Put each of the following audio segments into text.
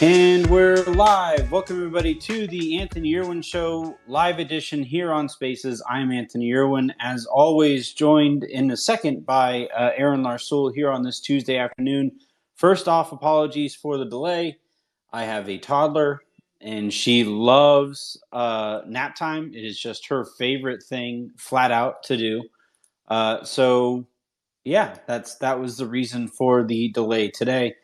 And we're live. Welcome, everybody, to the Anthony Irwin Show live edition here on Spaces. I'm Anthony Irwin, as always, joined in a second by uh, Aaron Larsuel here on this Tuesday afternoon. First off, apologies for the delay. I have a toddler, and she loves uh, nap time. It is just her favorite thing, flat out, to do. Uh, so, yeah, that's that was the reason for the delay today.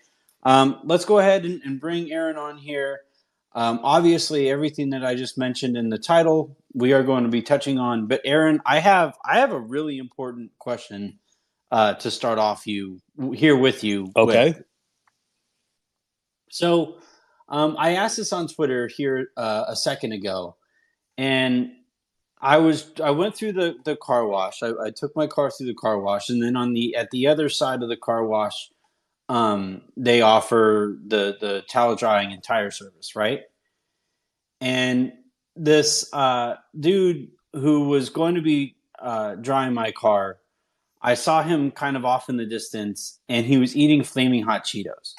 Um, let's go ahead and, and, bring Aaron on here. Um, obviously, everything that I just mentioned in the title, we are going to be touching on. But Aaron, I have I have a really important question uh, to start off you here with you. Okay. With. So, um, I asked this on Twitter here uh, a second ago, and I was I went through the the car wash. I, I took my car through the car wash, and then on the at the other side of the car wash um, they offer the the towel drying and tire service, right? And this uh, dude who was going to be uh, drying my car, I saw him kind of off in the distance, and he was eating flaming hot Cheetos.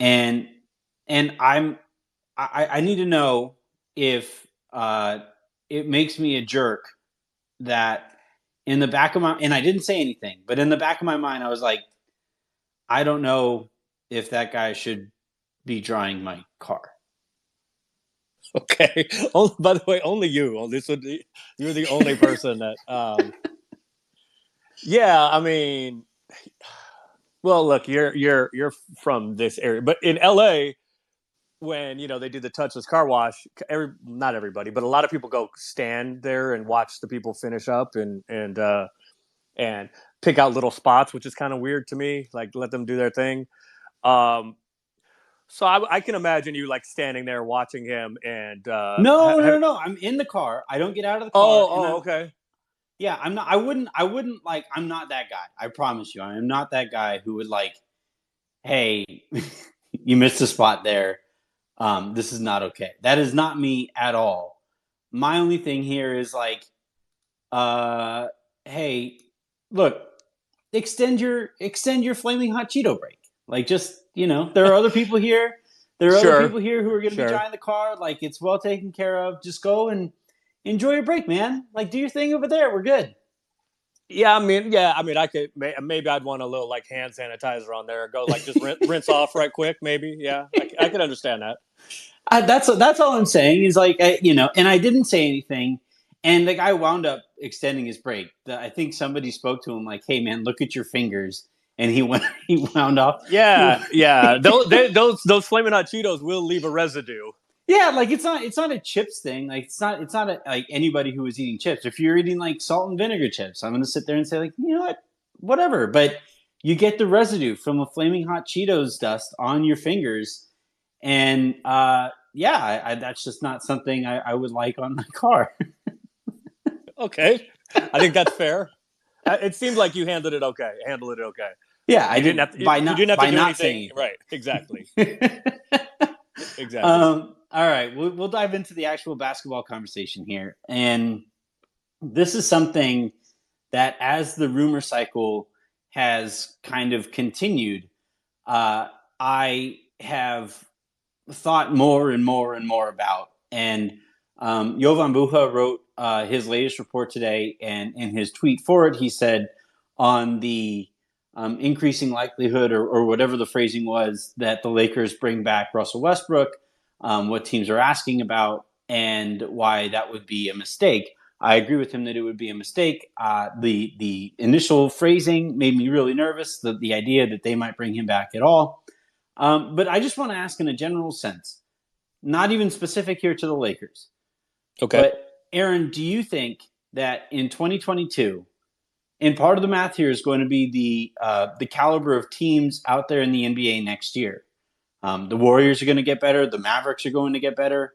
And and I'm I, I need to know if uh, it makes me a jerk that in the back of my and I didn't say anything, but in the back of my mind, I was like, I don't know if that guy should be drying my car. Okay. Oh, by the way, only you. This would be, you're the only person that. Um, yeah, I mean, well, look, you're you're you're from this area, but in LA, when you know they do the touchless car wash, every not everybody, but a lot of people go stand there and watch the people finish up and and uh, and pick out little spots, which is kind of weird to me. Like let them do their thing. Um, so I, I, can imagine you like standing there watching him and uh, no, ha- no, no, no. I'm in the car. I don't get out of the car. Oh, oh, okay. Yeah, I'm not. I wouldn't. I wouldn't like. I'm not that guy. I promise you. I am not that guy who would like. Hey, you missed a spot there. Um, this is not okay. That is not me at all. My only thing here is like, uh, hey, look, extend your extend your flaming hot Cheeto break. Like just you know, there are other people here. There are sure. other people here who are going to sure. be driving the car. Like it's well taken care of. Just go and enjoy your break, man. Like do your thing over there. We're good. Yeah, I mean, yeah, I mean, I could maybe I'd want a little like hand sanitizer on there. Go like just rinse, rinse off right quick, maybe. Yeah, I, I can understand that. That's that's all I'm saying is like I, you know, and I didn't say anything, and the guy wound up extending his break. I think somebody spoke to him like, "Hey, man, look at your fingers," and he went he wound off. Yeah, yeah. those, they, those those flaming hot Cheetos will leave a residue. Yeah, like it's not it's not a chips thing. Like it's not it's not a, like anybody who is eating chips. If you're eating like salt and vinegar chips, I'm going to sit there and say like, you know what, whatever. But you get the residue from a flaming hot Cheetos dust on your fingers, and uh, yeah, I, I, that's just not something I, I would like on my car. Okay, I think that's fair. Uh, it seemed like you handled it okay. Handled it okay. Yeah, I didn't have to. By not, you didn't have to do anything. Right, exactly. exactly. Um, all right, we'll, we'll dive into the actual basketball conversation here, and this is something that, as the rumor cycle has kind of continued, uh, I have thought more and more and more about. And um, Jovan Buha wrote uh, his latest report today, and in his tweet for it, he said on the um, increasing likelihood, or, or, whatever the phrasing was, that the Lakers bring back Russell Westbrook, um, what teams are asking about, and why that would be a mistake. I agree with him that it would be a mistake. Uh, the the initial phrasing made me really nervous. The the idea that they might bring him back at all. Um, but I just want to ask in a general sense, not even specific here to the Lakers. Okay. But Aaron, do you think that in 2022, and part of the math here is going to be the uh, the caliber of teams out there in the NBA next year. Um, the Warriors are going to get better. The Mavericks are going to get better.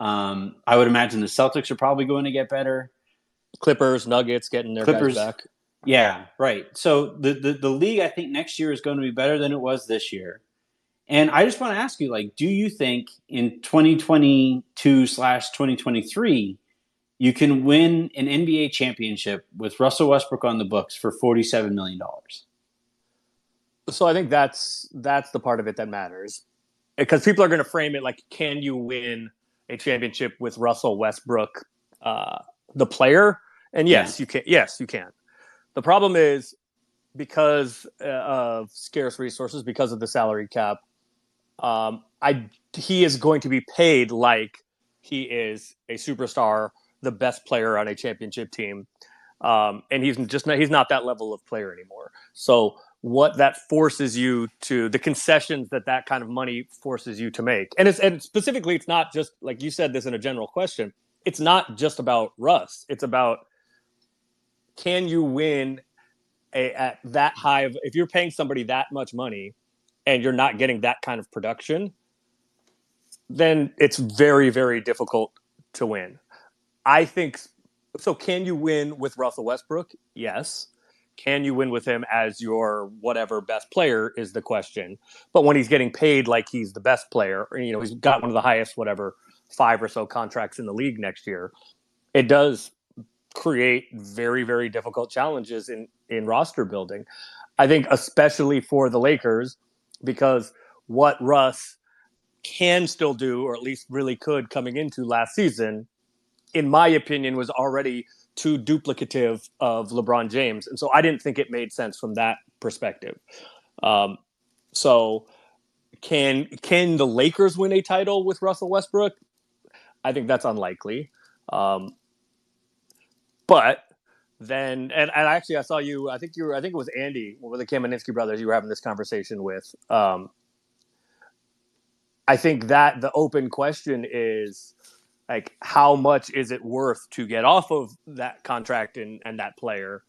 Um, I would imagine the Celtics are probably going to get better. Clippers, Nuggets getting their Clippers. guys back. Yeah, right. So the, the the league, I think next year is going to be better than it was this year. And I just want to ask you, like, do you think in 2022 slash 2023 you can win an NBA championship with Russell Westbrook on the books for 47 million dollars? So I think that's that's the part of it that matters, because people are going to frame it like, can you win a championship with Russell Westbrook, uh, the player? And yes, you can. Yes, you can. The problem is because uh, of scarce resources, because of the salary cap. Um, I he is going to be paid like he is a superstar, the best player on a championship team, um, and he's just not, he's not that level of player anymore. So what that forces you to the concessions that that kind of money forces you to make, and it's and specifically, it's not just like you said this in a general question. It's not just about Russ. It's about can you win a, at that high of if you're paying somebody that much money and you're not getting that kind of production then it's very very difficult to win. I think so can you win with russell westbrook? Yes. Can you win with him as your whatever best player is the question. But when he's getting paid like he's the best player you know he's got one of the highest whatever five or so contracts in the league next year it does create very very difficult challenges in in roster building. I think especially for the lakers because what russ can still do or at least really could coming into last season in my opinion was already too duplicative of lebron james. And so i didn't think it made sense from that perspective. Um, so can can the lakers win a title with russell westbrook? I think that's unlikely. Um, but then, and, and actually, I saw you. I think you were. I think it was Andy, one of the Kamenetzky brothers. You were having this conversation with. Um, I think that the open question is like, how much is it worth to get off of that contract and and that player?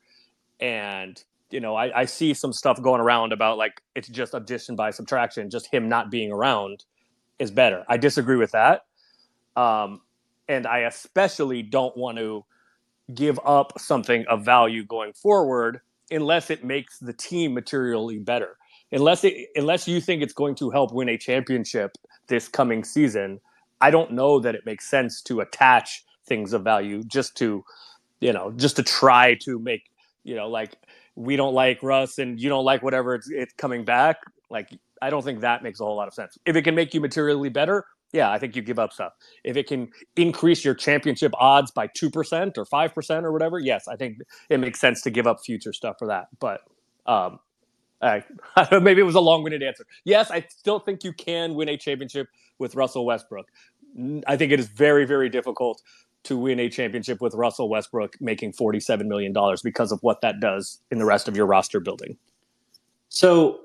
And you know, I, I see some stuff going around about like it's just addition by subtraction. Just him not being around is better. I disagree with that. Um, and I especially don't want to give up something of value going forward unless it makes the team materially better. Unless it, unless you think it's going to help win a championship this coming season, I don't know that it makes sense to attach things of value just to, you know, just to try to make, you know, like we don't like Russ and you don't like whatever it's, it's coming back. Like I don't think that makes a whole lot of sense. If it can make you materially better, yeah, I think you give up stuff. If it can increase your championship odds by 2% or 5% or whatever, yes, I think it makes sense to give up future stuff for that. But um, I, maybe it was a long winded answer. Yes, I still think you can win a championship with Russell Westbrook. I think it is very, very difficult to win a championship with Russell Westbrook making $47 million because of what that does in the rest of your roster building. So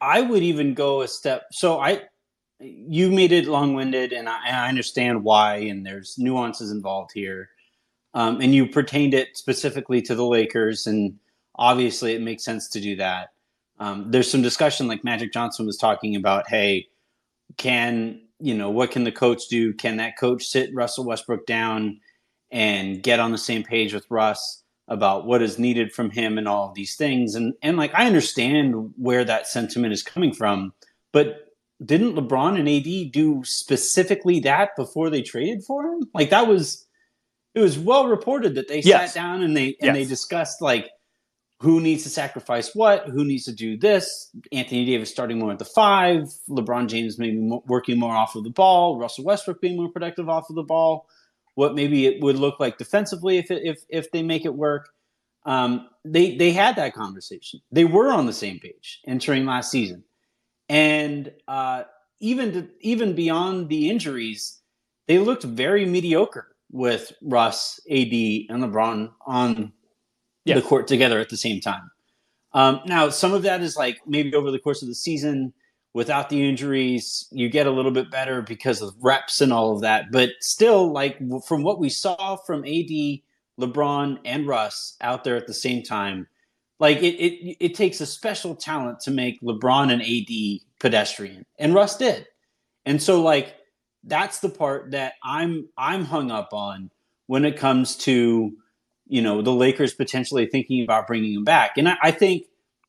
I would even go a step. So I, you made it long-winded and I, I, understand why and there's nuances involved here. Um, and you pertained it specifically to the lakers and obviously it makes sense to do that. Um, there's some discussion like magic johnson was talking about hey can you know what can the coach do? Can that coach sit russell westbrook down and get on the same page with russ about what is needed from him and all of these things? And and like i understand where that sentiment is coming from but didn't LeBron and AD do specifically that before they traded for him? Like that was it was well reported that they yes. sat down and they and yes. they discussed like who needs to sacrifice what, who needs to do this. Anthony Davis starting more at the five, LeBron James maybe working more off of the ball, Russell Westbrook being more productive off of the ball. What maybe it would look like defensively if it, if if they make it work. Um, they they had that conversation. They were on the same page entering last season and uh, even to, even beyond the injuries, they looked very mediocre with Russ, AD, and LeBron on yes. the court together at the same time. Um, now, some of that is like maybe over the course of the season, without the injuries, you get a little bit better because of reps and all of that. But still, like from what we saw from AD, LeBron, and Russ out there at the same time, like it, it, it takes a special talent to make LeBron and AD pedestrian, and Russ did. And so, like, that's the part that I'm I'm hung up on when it comes to you know the Lakers potentially thinking about bringing him back. And I, I think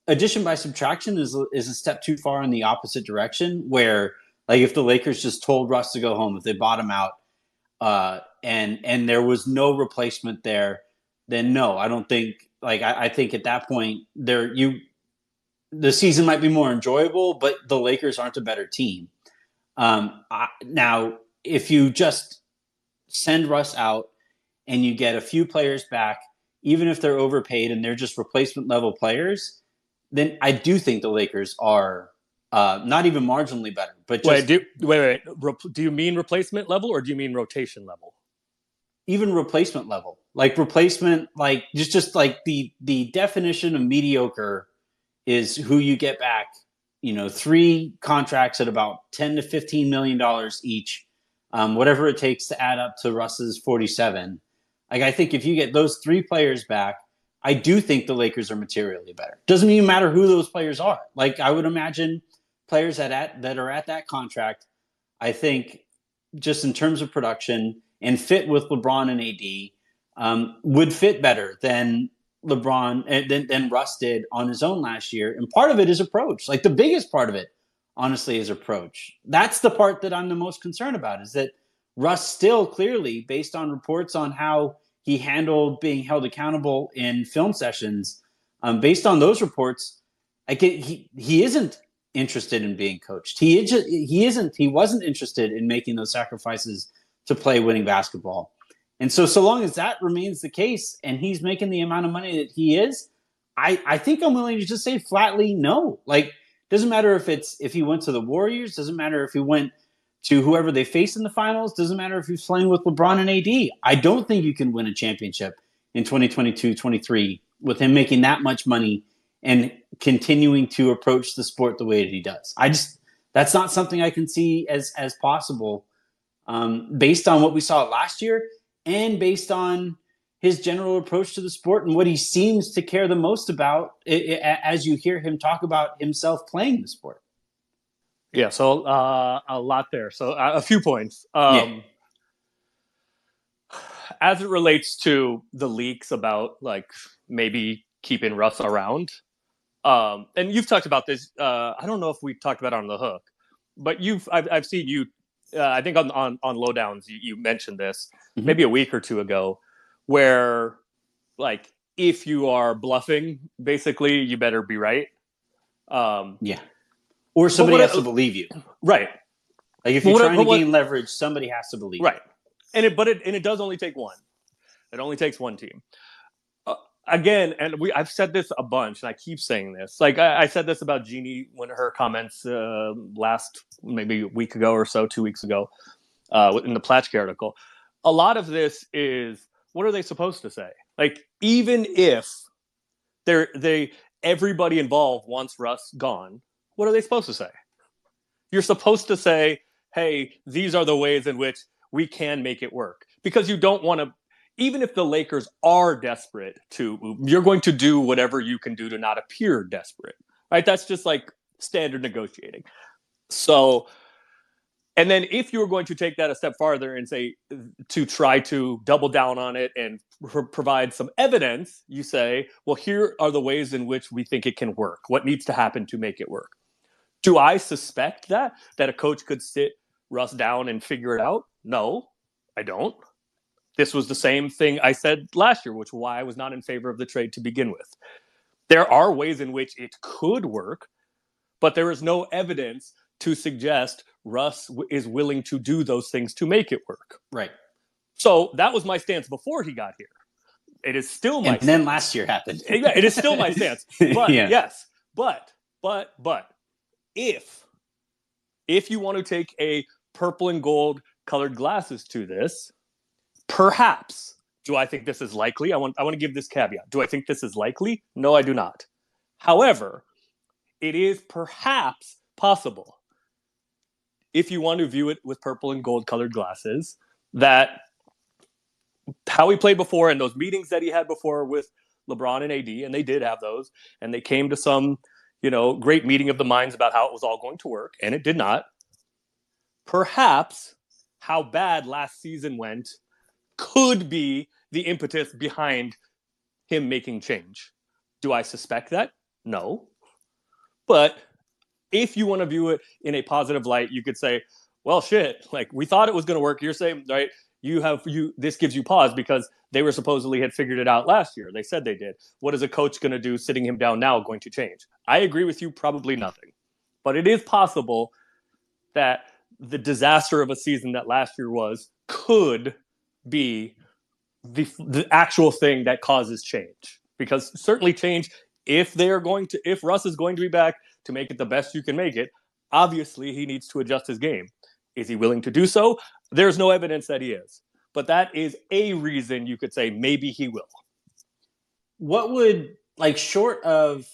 addition by subtraction is is a step too far in the opposite direction. Where like if the Lakers just told Russ to go home, if they bought him out, uh, and and there was no replacement there, then no, I don't think. Like I, I think at that point, there you the season might be more enjoyable, but the Lakers aren't a better team. Um, I, now, if you just send Russ out and you get a few players back, even if they're overpaid and they're just replacement level players, then I do think the Lakers are uh, not even marginally better. But just wait, do, wait, wait. Re- do you mean replacement level or do you mean rotation level? Even replacement level, like replacement, like just just like the the definition of mediocre is who you get back. You know, three contracts at about ten to fifteen million dollars each, um, whatever it takes to add up to Russ's forty-seven. Like I think if you get those three players back, I do think the Lakers are materially better. Doesn't even matter who those players are. Like I would imagine players that at that are at that contract. I think just in terms of production and fit with LeBron and AD um, would fit better than LeBron than, than Russ did on his own last year. And part of it is approach. Like the biggest part of it, honestly, is approach. That's the part that I'm the most concerned about. Is that Russ still clearly, based on reports on how he handled being held accountable in film sessions, um, based on those reports, I get, he he isn't interested in being coached. He he isn't he wasn't interested in making those sacrifices to play winning basketball. And so, so long as that remains the case and he's making the amount of money that he is, I, I think I'm willing to just say flatly no. Like, doesn't matter if it's if he went to the Warriors, doesn't matter if he went to whoever they face in the finals, doesn't matter if he's playing with LeBron and AD. I don't think you can win a championship in 2022 23 with him making that much money and continuing to approach the sport the way that he does. I just, that's not something I can see as, as possible um, based on what we saw last year and based on his general approach to the sport and what he seems to care the most about it, it, as you hear him talk about himself playing the sport. Yeah, so uh, a lot there. So uh, a few points. Um, yeah. As it relates to the leaks about like maybe keeping Russ around, um, and you've talked about this. Uh, I don't know if we talked about it on the hook, but you've I've, I've seen you uh, I think on on on lowdowns you, you mentioned this mm-hmm. maybe a week or two ago, where like if you are bluffing, basically you better be right. Um, yeah, or somebody has to believe you. Right. Like if you're trying to gain leverage, somebody has to believe. Right. You. And it, but it, and it does only take one. It only takes one team again, and we I've said this a bunch, and I keep saying this. Like I, I said this about Jeanie when her comments uh, last maybe a week ago or so, two weeks ago, uh, in the Plaschke article. A lot of this is what are they supposed to say? Like even if they're they everybody involved wants Russ gone, what are they supposed to say? You're supposed to say, "Hey, these are the ways in which we can make it work," because you don't want to even if the Lakers are desperate to, you're going to do whatever you can do to not appear desperate, right? That's just like standard negotiating. So, and then if you were going to take that a step farther and say to try to double down on it and pr- provide some evidence, you say, well, here are the ways in which we think it can work. What needs to happen to make it work? Do I suspect that that a coach could sit Russ down and figure it out? No, I don't. This was the same thing I said last year, which why I was not in favor of the trade to begin with. There are ways in which it could work, but there is no evidence to suggest Russ is willing to do those things to make it work. Right. So that was my stance before he got here. It is still my. And stance. then last year happened. it is still my stance. But yeah. yes, but but but if if you want to take a purple and gold colored glasses to this, Perhaps. Do I think this is likely? I want I want to give this caveat. Do I think this is likely? No, I do not. However, it is perhaps possible if you want to view it with purple and gold colored glasses that how he played before and those meetings that he had before with LeBron and AD and they did have those and they came to some you know, great meeting of the minds about how it was all going to work, and it did not. Perhaps how bad last season went could be the impetus behind him making change. Do I suspect that? No. But if you want to view it in a positive light, you could say, well, shit, like we thought it was going to work. You're saying, right? You have you this gives you pause because they were supposedly had figured it out last year. They said they did. What is a coach going to do sitting him down now going to change? I agree with you, probably nothing. But it is possible that the disaster of a season that last year was could be the the actual thing that causes change. Because certainly change if they are going to if Russ is going to be back to make it the best you can make it, obviously he needs to adjust his game. Is he willing to do so? There's no evidence that he is. But that is a reason you could say maybe he will. What would like short of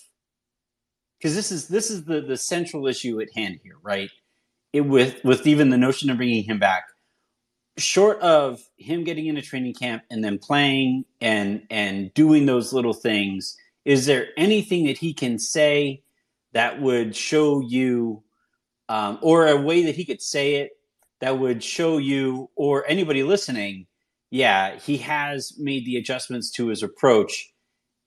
because this is this is the the central issue at hand here, right? It with with even the notion of bringing him back. Short of him getting into training camp and then playing and and doing those little things, is there anything that he can say that would show you, um, or a way that he could say it that would show you or anybody listening, yeah, he has made the adjustments to his approach,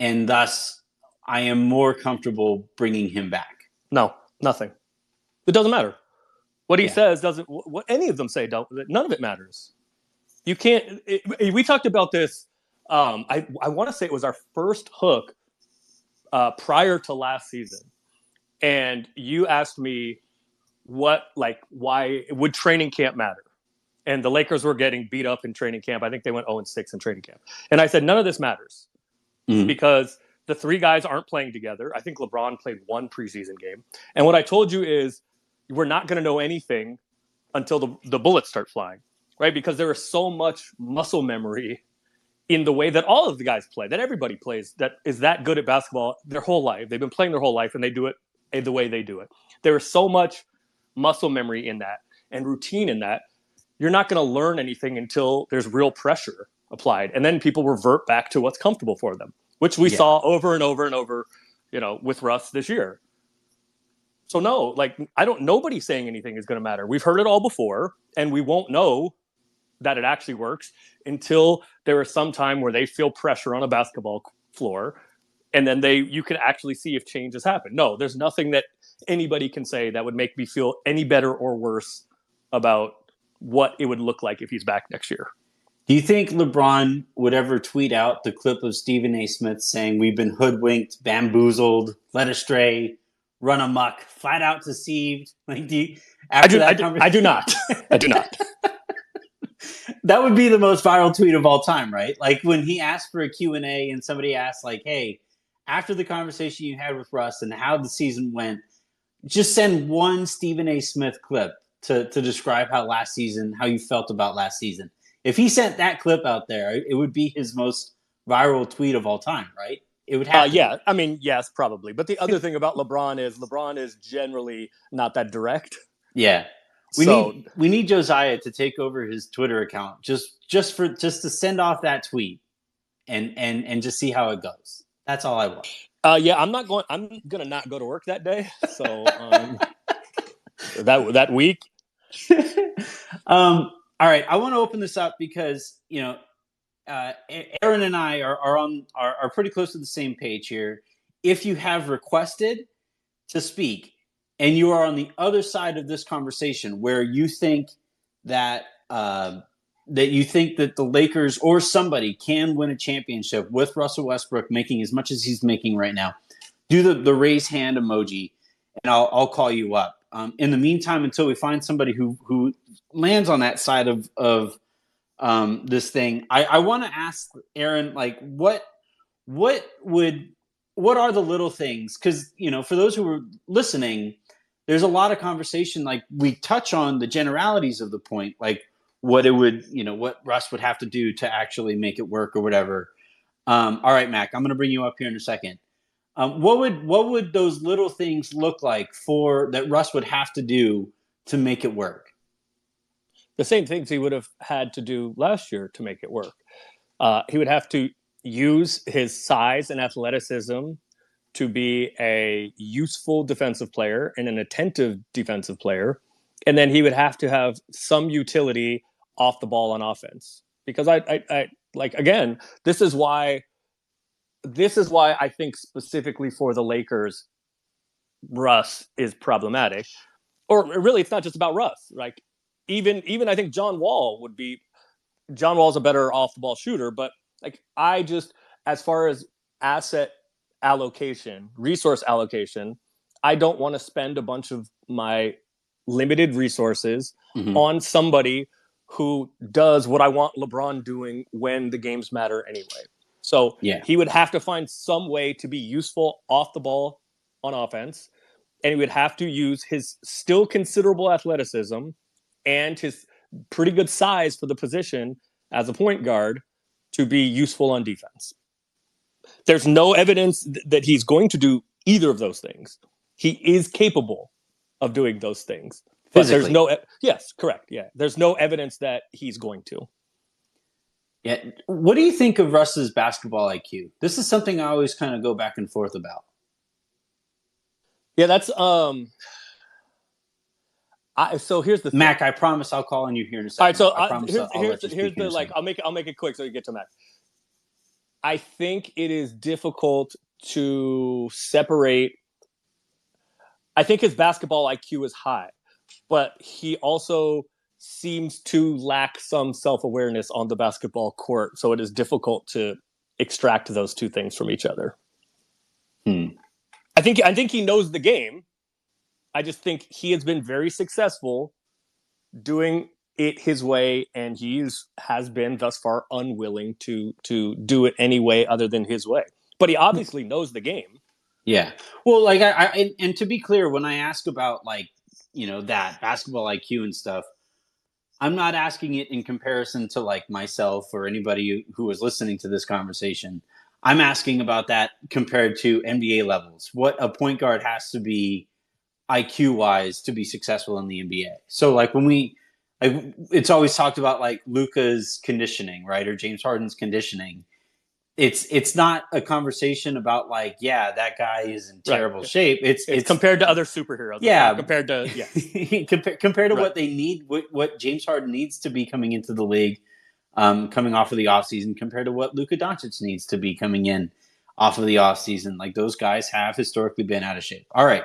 and thus I am more comfortable bringing him back. No, nothing. It doesn't matter. What he Yeah. says doesn't. What any of them say don't. None of it matters. You can't. It, we talked about this. Um, I I want to say it was our first hook uh, prior to last season, and you asked me what like why would training camp matter and the lakers were getting beat up in training camp i think they went 0 and 6 in training camp and i said none of this matters Mhm. because the three guys aren't playing together i think lebron played one preseason game and what i told you is we're not going to know anything until the, the bullets start flying right? Because there is so much muscle memory in the way that all of the guys play that everybody plays that is that good at basketball their whole life. They've been playing their whole life and they do it the way they do it. There is so much muscle memory in that and routine in that you're not going to learn anything until there's real pressure applied and then people revert back to what's comfortable for them which we Yeah. saw over and over and over you know with russ this year so no like i don't nobody saying anything is going to matter. We've heard it all before and we won't know that it actually works until there is some time where they feel pressure on a basketball floor and then they you can actually see if changes happen no there's nothing that anybody can say that would make me feel any better or worse about what it would look like if he's back next year. Do you think LeBron would ever tweet out the clip of Stephen A. Smith saying, We've been hoodwinked, bamboozled, led astray, run amok, flat out deceived? Like, do you, I after do, that I, do, I do not i do not that would be the most viral tweet of all time, right? Like when he asked for a Q&A and somebody asked like, "Hey, after the conversation you had with Russ and how the season went, just send one Stephen A. Smith clip to to describe how last season, how you felt about last season." If he sent that clip out there, it would be his most viral tweet of all time, right? It would have uh, yeah i mean yes probably but the other thing about lebron is lebron is generally not that direct Yeah. We so need we need Josiah to take over his Twitter account just just for just to send off that tweet and and and just see how it goes. That's all I want. Uh, yeah, I'm not going. I'm gonna not go to work that day. So um, that that week, um, all right, I want to open this up because you know, uh, Aaron and I are, are on are, are pretty close to the same page here. If you have requested to speak and you are on the other side of this conversation where you think that uh, that you think that the Lakers or somebody can win a championship with Russell Westbrook making as much as he's making right now, do the the raise hand emoji, and I'll I'll call you up. Um, in the meantime, until we find somebody who who lands on that side of of um, this thing, I, I want to ask Aaron, like, what what would what are the little things? Because you know, for those who are listening, there's a lot of conversation. Like we touch on the generalities of the point, like what it would, you know, what Russ would have to do to actually make it work or whatever. Um, all right, Mac, I'm going to bring you up here in a second. Um, what would what would those little things look like for that Russ would have to do to make it work? The same things he would have had to do last year to make it work. Uh, he would have to use his size and athleticism to be a useful defensive player and an attentive defensive player. And then he would have to have some utility off the ball on offense. Because I, I, I like again, this is why this is why I think specifically for the Lakers, Russ is problematic. Or really it's not just about Russ. Like even even I think John Wall would be John Wall's a better off the ball shooter, but like I just as far as asset allocation, resource allocation, I don't want to spend a bunch of my limited resources Mhm. on somebody who does what I want LeBron doing when the games matter anyway. So Yeah. he would have to find some way to be useful off the ball on offense, and he would have to use his still considerable athleticism and his pretty good size for the position as a point guard to be useful on defense. There's no evidence th- that he's going to do either of those things. He is capable of doing those things. But there's no e- yes, correct. Yeah. There's no evidence that he's going to. Yeah. What do you think of Russ's basketball IQ? This is something I always kind of go back and forth about. Yeah, that's um I so here's the thing. Mac, I promise I'll call on you here in a second. All right, so I I, promise here's, I'll, here's, the- here's the like. I'll make it I'll make it quick so you get to Mac. I think it is difficult to separate. I think his basketball IQ is high, but he also seems to lack some self awareness on the basketball court. So it is difficult to extract those two things from each other. Hmm. I think I think he knows the game. I just think he has been very successful doing it his way, and he has been thus far unwilling to to do it any way other than his way. But he obviously knows the game. Yeah. Well, like I, I and, and to be clear, when I ask about like you know that basketball IQ and stuff, I'm not asking it in comparison to like myself or anybody who is listening to this conversation. I'm asking about that compared to NBA levels. What a point guard has to be IQ wise to be successful in the NBA. So like when we like it's always talked about like Luka's conditioning, right? Or James Harden's conditioning. It's it's not a conversation about like, yeah, that guy is in Right. terrible shape. It's It's, it's compared to other superheroes. Yeah. compared to yeah. Compa- compared to Right. what they need, what, what James Harden needs to be coming into the league, um, coming off of the offseason, compared to what Luka Doncic needs to be coming in off of the offseason. Like those guys have historically been out of shape. All right.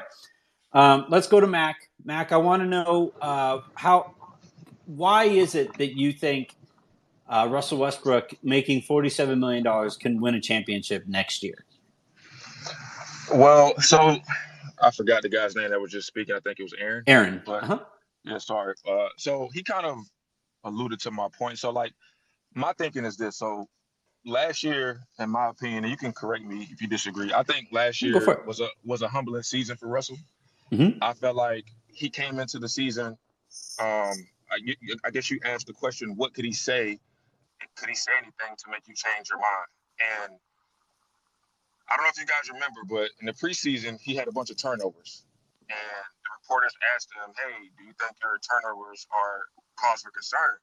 Um, let's go to Mac. Mac, I want to know uh, how, why is it that you think uh, Russell Westbrook making $47 million can win a championship next year? Well, so I forgot the guy's name that was just speaking. I think it was Aaron. Aaron. But- Uh-huh. Yeah, sorry. Uh, so he kind of alluded to my point. So like, my thinking is this. So last year, in my opinion, and you can correct me if you disagree. I think last year was a was a humbling season for Russell. Mhm. I felt like he came into the season. Um, I, I guess you asked the question, what could he say? Could he say anything to make you change your mind? And I don't know if you guys remember, but in the preseason, he had a bunch of turnovers. And the reporters asked him, Hey, do you think your turnovers are cause for concern?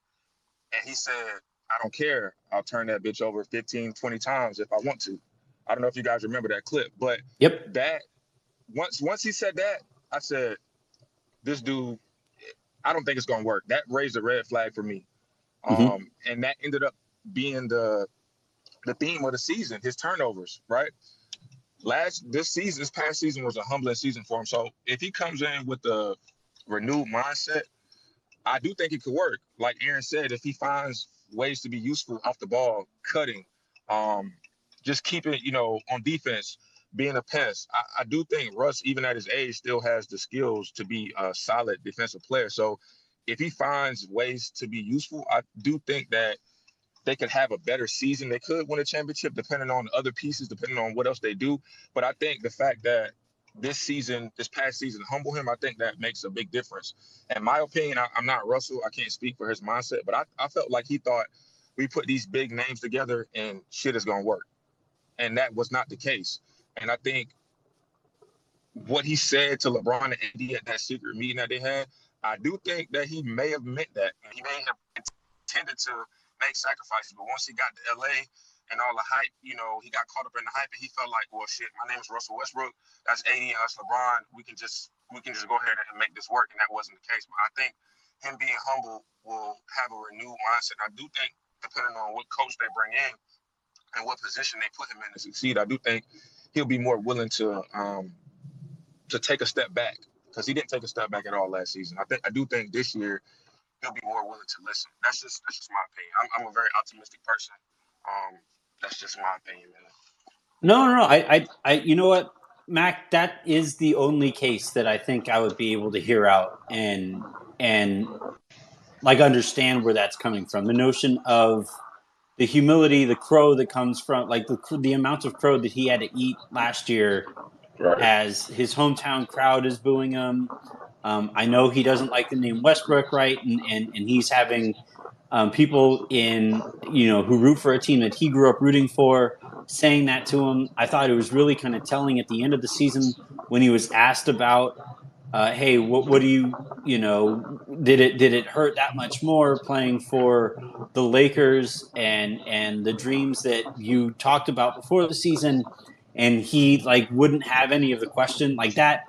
And he said, I don't care. I'll turn that bitch over 15, 20 times if I want to. I don't know if you guys remember that clip, but Yep. that once once he said that, I said, This dude, I don't think it's gonna work. That raised a red flag for me. Mhm. Um, and that ended up being the the theme of the season, his turnovers, right? Last this season, this past season was a humbling season for him. So if he comes in with a renewed mindset, I do think it could work. Like Aaron said, if he finds ways to be useful off the ball, cutting, um, just keep it, you know, on defense, being a pest. I, I do think Russ, even at his age, still has the skills to be a solid defensive player. So if he finds ways to be useful, I do think that they could have a better season. They could win a championship depending on other pieces, depending on what else they do. But I think the fact that this season, this past season, humble him, I think that makes a big difference. In my opinion, I, I'm not Russell. I can't speak for his mindset, but I, I felt like he thought we put these big names together and shit is going to work. And that was not the case. And I think what he said to LeBron and AD at that secret meeting that they had, I do think that he may have meant that. He may have intended to make sacrifices, but once he got to LA, and all the hype, you know, he got caught up in the hype and he felt like, well, shit, my name is Russell Westbrook. That's AD and that's LeBron. We can just we can just go ahead and make this work. And that wasn't the case. But I think him being humble will have a renewed mindset. I do think, depending on what coach they bring in and what position they put him in to succeed, I do think he'll be more willing to um, to take a step back because he didn't take a step back at all last season. I think I do think this year he'll be more willing to listen. That's just that's just my opinion. I'm, I'm a very optimistic person. Um, that's just my opinion, man. No, no, no. I, I, I, you know what, Mac? That is the only case that I think I would be able to hear out and and like understand where that's coming from. The notion of the humility, the crow that comes from like the the amount of crow that he had to eat last year, Right. as his hometown crowd is booing him. Um, I know he doesn't like the name Westbrick, right? And and, and he's having um, people in you know who root for a team that he grew up rooting for saying that to him. I thought it was really kind of telling at the end of the season when he was asked about, uh, "Hey, what, what do you you know did it did it hurt that much more playing for the Lakers and and the dreams that you talked about before the season?" And he like wouldn't have any of the question like that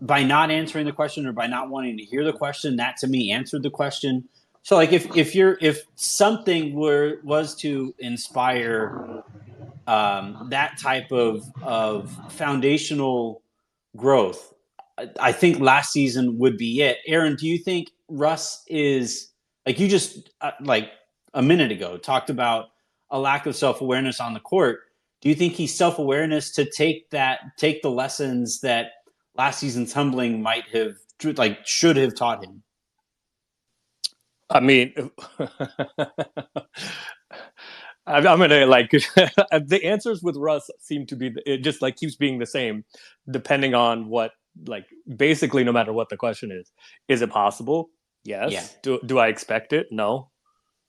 by not answering the question or by not wanting to hear the question. That to me answered the question. So like if if you're if something were was to inspire um, that type of of foundational growth, I- think last season would be it. Aaron, do you think Russ is like you just uh, like a minute ago talked about a lack of self awareness on the court? Do you think he's self awareness to take that take the lessons that last season's humbling might have like should have taught him? I mean, I'm gonna like the answers with Russ seem to be it just like keeps being the same, depending on what like basically no matter what the question is. Is it possible? Yes. Yeah. Do do I expect it? No.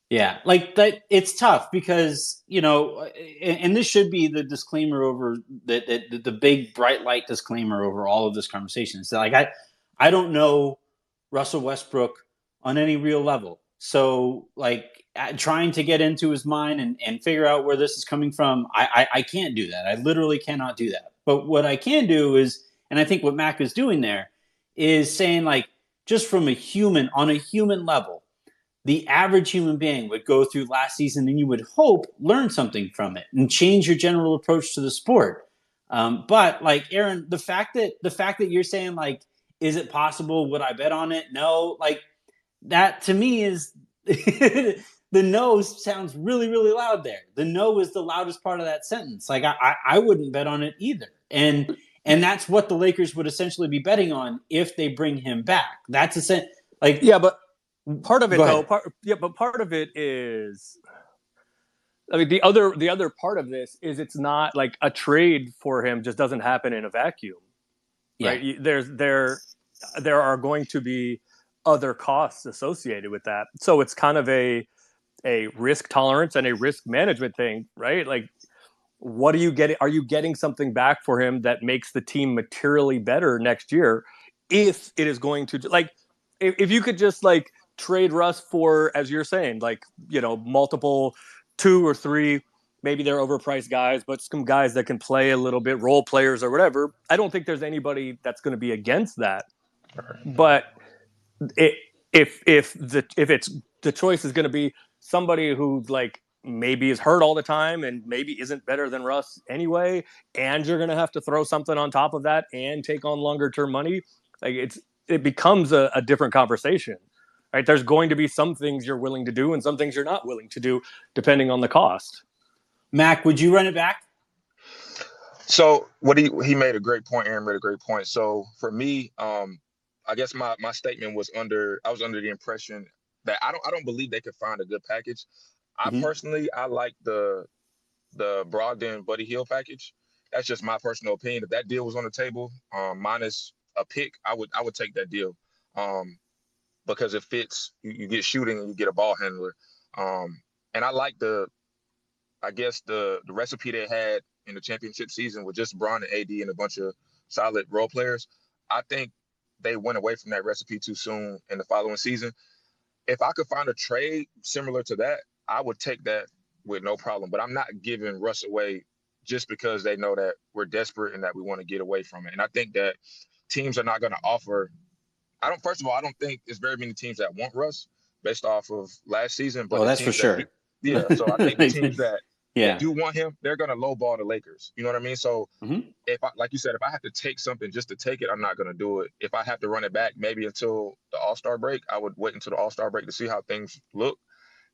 Yeah, like that. It's tough because you know, and, and this should be the disclaimer over that the, the big bright light disclaimer over all of this conversation. So, like, I, I don't know Russell Westbrook on any real level. So, like, trying to get into his mind and, and figure out where this is coming from, I, I I can't do that. I literally cannot do that. But what I can do is, and I think what Mac is doing there is saying like, just from a human on a human level the average human being would go through last season and you would hope learn something from it and change your general approach to the sport. Um, but like aaron the fact that the fact that you're saying like is it possible? Would i bet on it? No. Like that to me is the no sounds really really loud there. The no is the loudest part of that sentence. Like i i, I wouldn't bet on it either. And and that's what the lakers would essentially be betting on if they bring him back that's a sen- like Yeah, but part of it though, part, yeah, but part of it is I mean the other the other part of this is it's not like a trade for him just doesn't happen in a vacuum. Yeah. Right? There's there there are going to be other costs associated with that. So it's kind of a a risk tolerance and a risk management thing, right? Like what are you getting are you getting something back for him that makes the team materially better next year if it is going to like if, if you could just like trade Russ for, as you're saying, like you know, multiple two or three, maybe they're overpriced guys, but some guys that can play a little bit, role players or whatever. I don't think there's anybody that's going to be against that. But it, if if the if it's the choice is going to be somebody who like maybe is hurt all the time and maybe isn't better than Russ anyway, and you're going to have to throw something on top of that and take on longer term money, like it's it becomes a, a different conversation right there's going to be some things you're willing to do and some things you're not willing to do depending on the cost mac would you run it back So what he he made a great point. Aaron made a great point. So for me, um, I guess my my statement was under. I was under the impression that I don't I don't believe they could find a good package. I Mhm. personally I like the the Brogdon Buddy Hield package. That's just my personal opinion. If that deal was on the table, um, minus a pick, I would I would take that deal. Um, because it fits. You, you get shooting and you get a ball handler. Um, and I like the, I guess the the recipe they had in the championship season with just Bron and AD and a bunch of solid role players. I think they went away from that recipe too soon in the following season. If I could find a trade similar to that, I would take that with no problem. But I'm not giving Russ away just because they know that we're desperate and that we want to get away from it. And I think that teams are not going to offer. I don't. First of all, I don't think there's very many teams that want Russ based off of last season. But Well, that's for teams that sure. yeah. So I think the teams that Yeah. do want him, they're going to lowball the Lakers. You know what I mean? So Mhm. if I, like you said, if I have to take something just to take it, I'm not going to do it. If I have to run it back, maybe until the All Star break, I would wait until the All Star break to see how things look,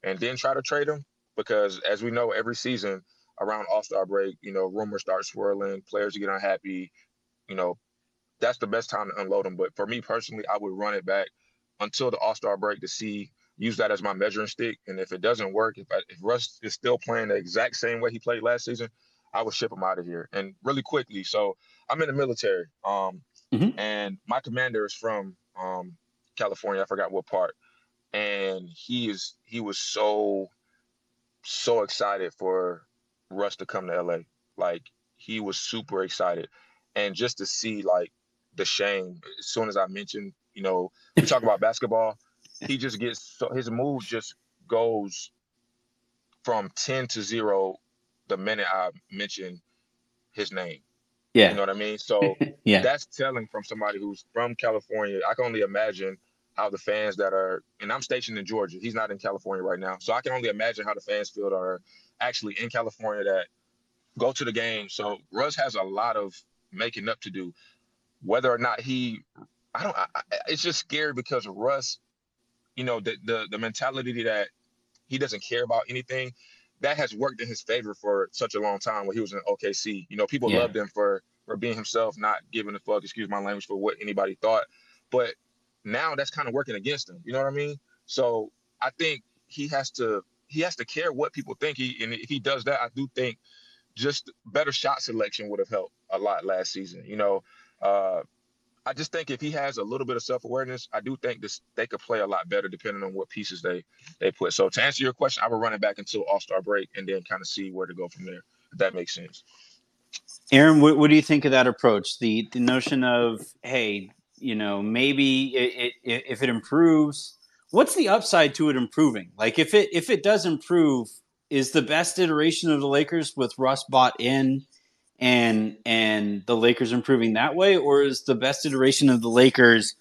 and then try to trade him. Because as we know, every season around All Star break, you know, rumors start swirling, players get unhappy. You know, that's the best time to unload them. But for me personally, I would run it back until the All Star break to see use that as my measuring stick. And if it doesn't work, if I, if Russ is still playing the exact same way he played last season, I would ship him out of here. And really quickly, so I'm in the military, um, Mhm. and my commander is from um, California. I forgot what part, and he is he was so so excited for Russ to come to LA. Like he was super excited, and just to see like the shame as soon as I mentioned, you know, we talk about basketball he just gets so his move just goes from 10 to 0 the minute I mention his name. Yeah, you know what I mean? So Yeah. that's telling from somebody who's from California. I can only imagine how the fans that are and I'm stationed in Georgia. He's not in California right now. So I can only imagine how the fans feel that are actually in California that go to the game. So Russ has a lot of making up to do. Whether or not he I don't I, I, it's just scary because Russ you know the, the the mentality that he doesn't care about anything that has worked in his favor for such a long time when he was in OKC. You know, people Yeah. loved him for for being himself, not giving a fuck, excuse my language, for what anybody thought. But now that's kind of working against him. You know what I mean? So I think he has to he has to care what people think. He and if he does that, I do think just better shot selection would have helped a lot last season. You know, uh, I just think if he has a little bit of self awareness, I do think this they could play a lot better depending on what pieces they they put. So to answer your question, I would run it back until All Star break and then kind of see where to go from there. If that makes sense. Aaron, what, what do you think of that approach? The the notion of hey, you know, maybe it, it, if it improves, what's the upside to it improving? Like if it if it does improve, is the best iteration of the Lakers with Russ bought in and and the Lakers improving that way, or is the best iteration of the Lakers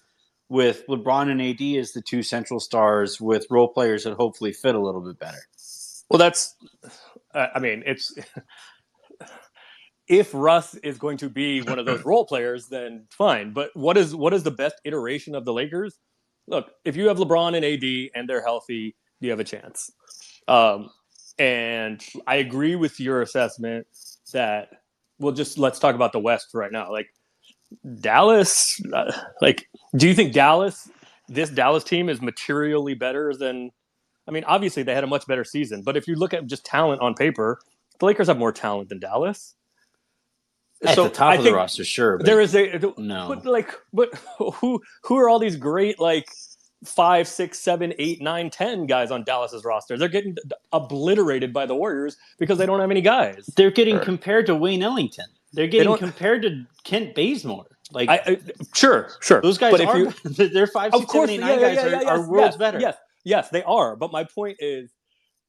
with LeBron and AD as the two central stars with role players that hopefully fit a little bit better? Well, that's. I I mean, it's. If Russ is going to be one of those role players, then fine. But what is what is the best iteration of the Lakers? Look, if you have LeBron and AD and they're healthy, you have a chance. Um, and I agree with your assessment that well, just let's talk about the West right now. Like Dallas, uh, like, do you think Dallas, this Dallas team, is materially better than? I mean, obviously they had a much better season, but if you look at just talent on paper, the Lakers have more talent than Dallas. At So the top I of the roster, sure. But There is a no. but like, but who who are all these great like five, six, seven, eight, nine, ten guys on Dallas's roster? They're getting obliterated by the Warriors because they don't have any guys. They're getting Sure. compared to Wayne Ellington. They're getting don't- compared to Kent Bazemore. Like I, I sure, sure. those guys but if are. you, they're five, of six, course, seven, eight, yeah, nine yeah, guys yeah, are, yeah, are worlds yes, better. Yes, yes, they are. But my point is,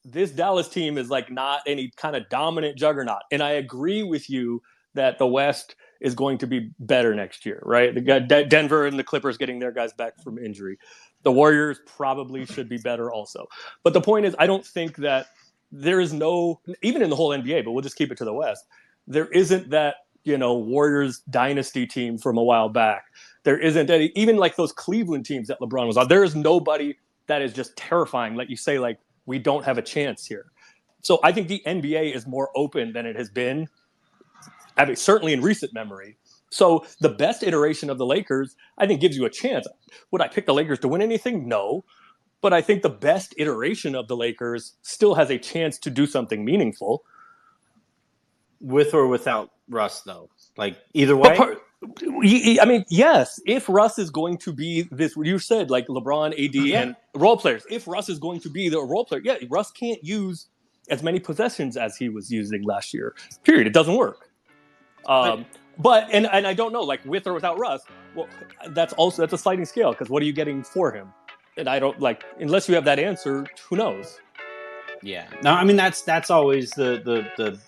this Dallas team is like not any kind of dominant juggernaut, and I agree with you that the West is going to be better next year, right? The De- Denver and the Clippers getting their guys back from injury. The Warriors probably should be better also. But the point is, I don't think that there is no, even in the whole NBA, but we'll just keep it to the West. There isn't that you know Warriors dynasty team from a while back. There isn't any, even like those Cleveland teams that LeBron was on. There is nobody that is just terrifying. Like you say, like we don't have a chance here. So I think the NBA is more open than it has been. I mean, certainly in recent memory. So the best iteration of the Lakers, I think, gives you a chance. Would I pick the Lakers to win anything? No. But I think the best iteration of the Lakers still has a chance to do something meaningful. With or without Russ, though. Like either way. part- I mean, yes, if Russ is going to be this, you said like LeBron, AD, Yeah. and role players. If Russ is going to be the role player, yeah, Russ can't use as many possessions as he was using last year. Period. It doesn't work. Um, but and and I don't know, like with or without Russ. Well, that's also that's a sliding scale because what are you getting for him? And I don't like unless you have that answer. Who knows? Yeah. No, I mean that's that's always the the the